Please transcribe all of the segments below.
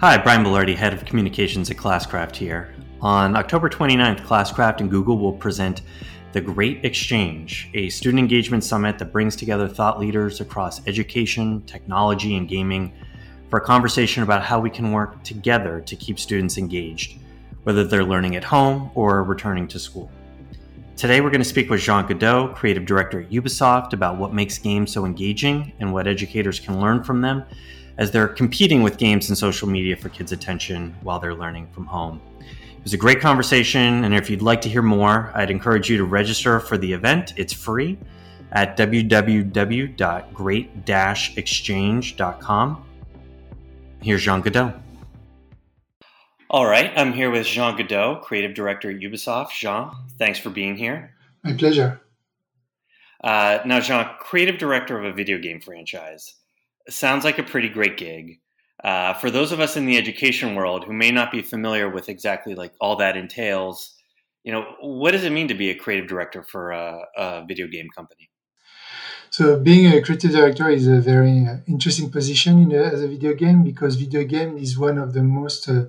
Hi, Brian Belardi, Head of Communications at Classcraft here. On October 29th, Classcraft and Google will present The Great Exchange, a student engagement summit that brings together thought leaders across education, technology, and gaming for a conversation about how we can work together to keep students engaged, whether they're learning at home or returning to school. Today, we're going to speak with Jean Guesdon, Creative Director at Ubisoft, about what makes games so engaging and what educators can learn from them as they're competing with games and social media for kids' attention while they're learning from home. It was a great conversation, and if you'd like to hear more, I'd encourage you to register for the event. It's free at www.great-exchange.com. Here's Jean Guesdon. All right, I'm here with Jean Guesdon, Creative Director at Ubisoft. Jean, thanks for being here. My pleasure. Uh, now, Jean, Creative Director of a video game franchise sounds like a pretty great gig. Uh, for those of us in the education world who may not be familiar with exactly like all that entails, you know, what does it mean to be a creative director for a, a video game company? So, being a creative director is a very uh, interesting position a, as a video game because video game is one of the most uh,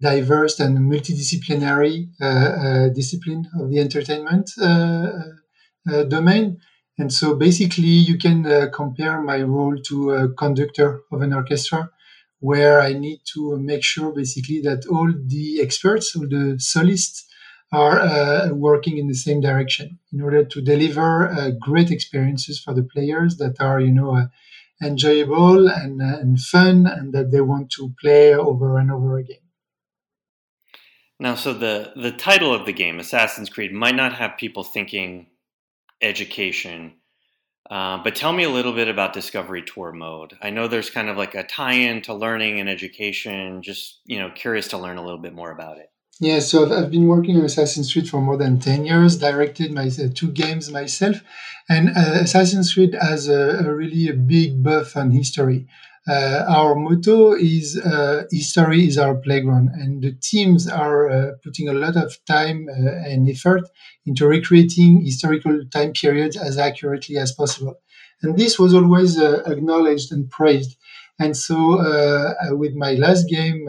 diverse and multidisciplinary uh, uh discipline of the entertainment uh, domain. And so basically, you can uh, compare my role to a conductor of an orchestra, where I need to make sure basically that all the experts, all the solists, are uh, working in the same direction in order to deliver uh, great experiences for the players that are, you know, uh, enjoyable and, uh, and fun, and that they want to play over and over again. Now, so the the title of the game, Assassin's Creed, might not have people thinking education. Uh, but tell me a little bit about Discovery Tour mode. I know there's kind of like a tie-in to learning and education. Just you know, curious to learn a little bit more about it. Yeah, so I've, been working on Assassin's Creed for more than ten years. Directed my uh, two games myself, and uh, Assassin's Creed has a, a really a big buff on history. Uh, our motto is uh, history is our playground and the teams are uh, putting a lot of time uh, and effort into recreating historical time periods as accurately as possible. And this was always uh, acknowledged and praised. And so uh, with my last game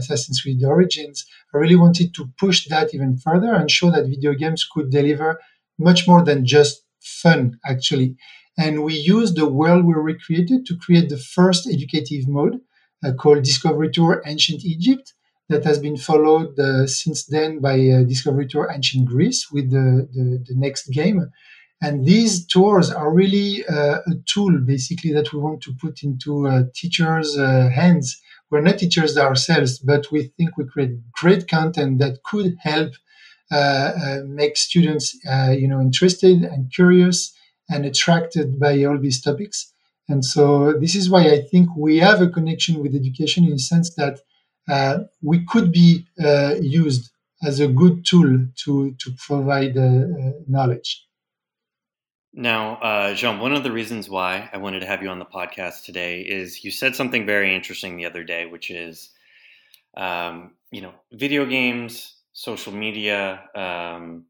assassin's creed origins i really wanted to push that even further and show that video games could deliver much more than just fun actually and we used the world we recreated to create the first educative mode uh, called Discovery Tour Ancient Egypt that has been followed uh, since then by uh, Discovery Tour Ancient Greece with the, the, the, next game. And these tours are really uh, a tool, basically, that we want to put into uh, teachers' uh, hands. We're not teachers ourselves, but we think we create great content that could help make students, you know, interested and curious and attracted by all these topics. And so this is why I think we have a connection with education in the sense that uh, we could be uh, used as a good tool to, to provide uh, uh knowledge. Now, uh, Jean, one of the reasons why I wanted to have you on the podcast today is you said something very interesting the other day, which is, um, you know, video games, social media, um,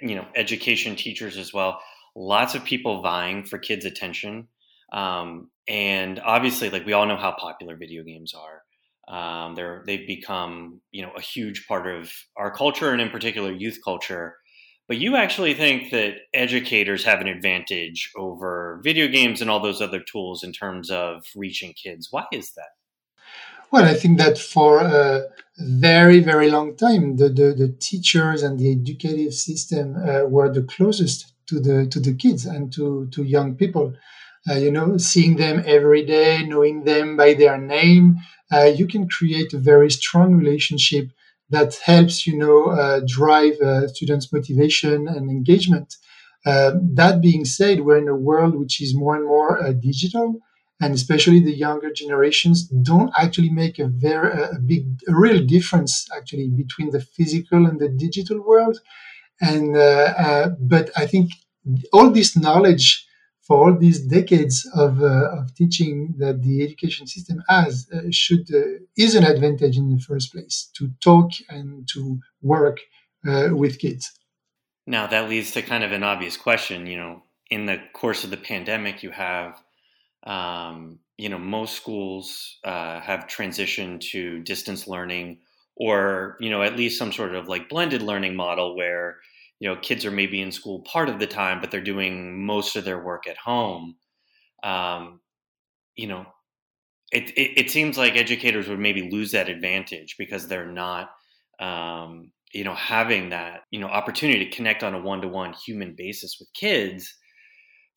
you know, education teachers as well lots of people vying for kids' attention. Um, and obviously, like we all know how popular video games are. Um, they're they've become you know a huge part of our culture and in particular youth culture. But you actually think that educators have an advantage over video games and all those other tools in terms of reaching kids. Why is that? Well, I think that for a very, very long time, the, the, the teachers and the educative system uh, were the closest to the to the kids and to to young people. Uh, you know, seeing them every day, knowing them by their name, uh, you can create a very strong relationship that helps you know uh, drive uh, students' motivation and engagement. Uh, that being said, we're in a world which is more and more uh, digital, and especially the younger generations don't actually make a very a big, a real difference actually between the physical and the digital world. And uh, uh, but I think all this knowledge for all these decades of, uh, of teaching that the education system has should is an advantage in the first place to talk and to work with kids. Now that leads to kind of an obvious question. You know, in the course of the pandemic, you have um, you know, most schools uh, have transitioned to distance learning or, you know, at least some sort of like blended learning model where, you know, kids are maybe in school part of the time, but they're doing most of their work at home. Um, you know, it, it, it, seems like educators would maybe lose that advantage because they're not, um, you know, having that, you know, opportunity to connect on a one-to-one human basis with kids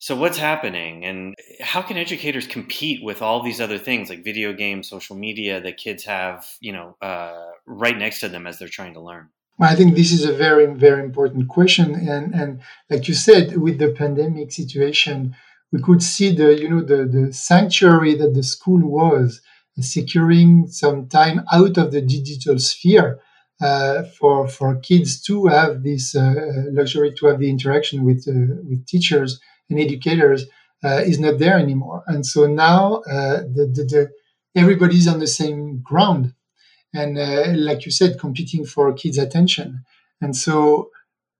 so what's happening and how can educators compete with all these other things like video games, social media that kids have, you know, uh, right next to them as they're trying to learn? I think this is a very, very important question. And, and like you said, with the pandemic situation, we could see the, you know, the, the sanctuary that the school was securing some time out of the digital sphere uh, for, for kids to have this uh, luxury to have the interaction with, uh, with teachers and educators uh, is not there anymore. And so now uh, the, the, the, everybody's on the same ground. And uh, like you said, competing for kids' attention. And so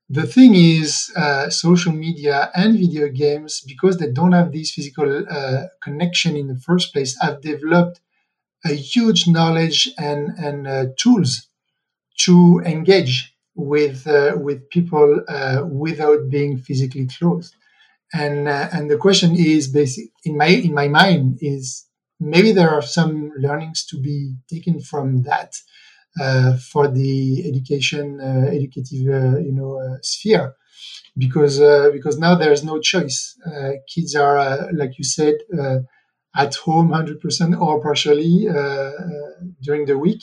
the thing is, uh, social media and video games, because they don't have this physical uh, connection in the first place, have developed a huge knowledge and, and uh, tools to engage with with people without being physically close and uh, and the question is basic in my in my mind is maybe there are some learnings to be taken from that uh, for the education uh, educative uh, you know uh, sphere. Because uh, because now there is no choice. Kids are like you said at home 100% or partially during the week.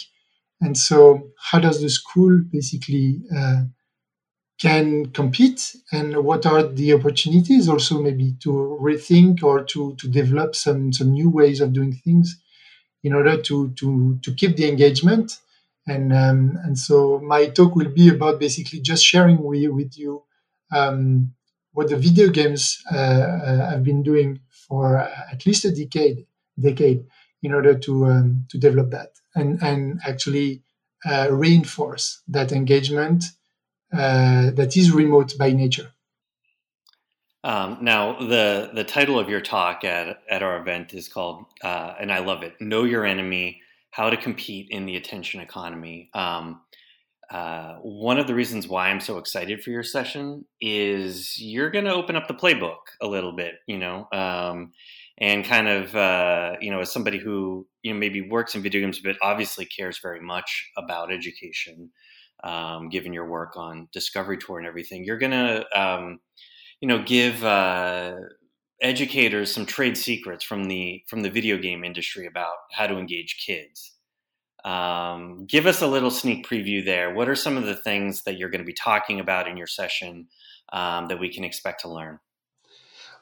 And so how does the school basically can compete and what are the opportunities also maybe to rethink or to, to develop some, some new ways of doing things in order to, to, to keep the engagement. And, um, and so my talk will be about basically just sharing with, with you um, what the video games uh, uh, have been doing for at least a decade, decade in order to, um, to develop that and, and actually uh, reinforce that engagement uh, that is remote by nature. Um, now, the the title of your talk at at our event is called, uh, and I love it. Know your enemy: How to compete in the attention economy. Um, uh, one of the reasons why I'm so excited for your session is you're going to open up the playbook a little bit, you know, um, and kind of, uh, you know, as somebody who you know maybe works in video games, but obviously cares very much about education um, given your work on Discovery Tour and everything, you're gonna, um, you know, give uh, educators some trade secrets from the from the video game industry about how to engage kids. Um, give us a little sneak preview there. What are some of the things that you're going to be talking about in your session um, that we can expect to learn?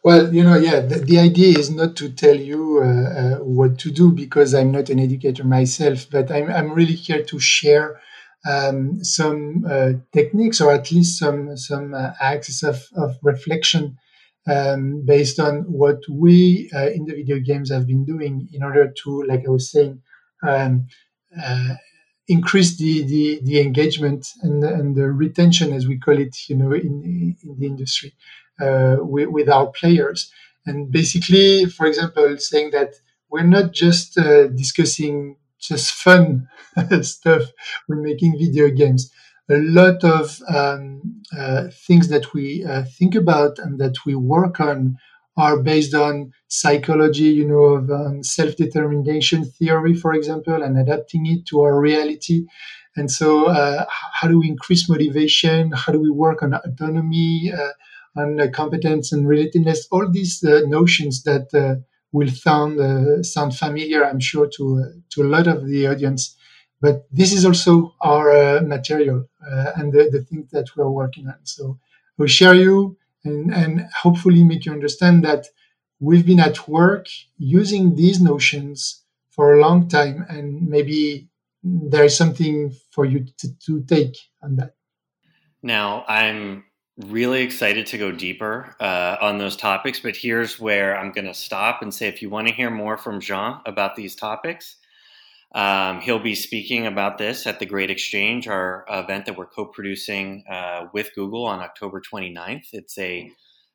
Well, you know, yeah, the, the idea is not to tell you uh, uh, what to do because I'm not an educator myself, but I'm, I'm really here to share um, some uh, techniques or at least some some uh, axis of, of reflection um, based on what we uh, in the video games have been doing in order to, like I was saying, um, uh, increase the, the, the engagement and, and the retention, as we call it, you know, in, in the industry uh, with, with, our players. And basically, for example, saying that we're not just uh, discussing just fun stuff when making video games. A lot of um, uh, things that we uh, think about and that we work on are based on psychology, you know, of um, self-determination theory, for example, and adapting it to our reality. And so, uh, how do we increase motivation? How do we work on autonomy, uh, on uh, competence and relatedness? All these uh, notions that will sound uh, sound familiar, I'm sure, to uh, to a lot of the audience. But this is also our uh, material and the, the that we're working on. So we'll share you and, and hopefully make you understand that we've been at work using these notions for a long time, and maybe there is something for you to, to take on that. Now, I'm really excited to go deeper uh, on those topics, but here's where I'm going to stop and say if you want to hear more from Jean about these topics, um, he'll be speaking about this at the Great Exchange, our event that we're co producing uh, with Google on October 29th. It's a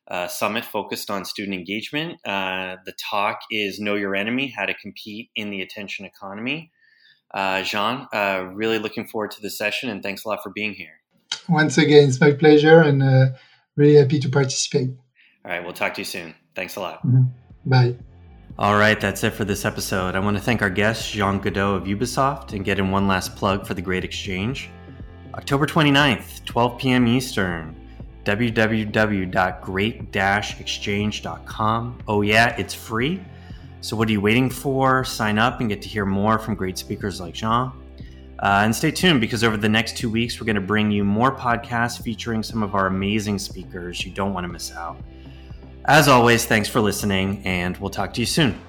uh, summit focused on student engagement. Uh, the talk is Know Your Enemy How to Compete in the Attention Economy. Uh, Jean, uh, really looking forward to the session and thanks a lot for being here. Once again, it's my pleasure and uh, really happy to participate. All right, we'll talk to you soon. Thanks a lot. Mm-hmm. Bye. All right, that's it for this episode. I want to thank our guest, Jean Guesdon of Ubisoft, and get in one last plug for the Great Exchange. October 29th, 12 p.m. Eastern, www.great-exchange.com. Oh, yeah, it's free. So, what are you waiting for? Sign up and get to hear more from great speakers like Jean. Uh, and stay tuned because over the next two weeks, we're going to bring you more podcasts featuring some of our amazing speakers you don't want to miss out. As always, thanks for listening, and we'll talk to you soon.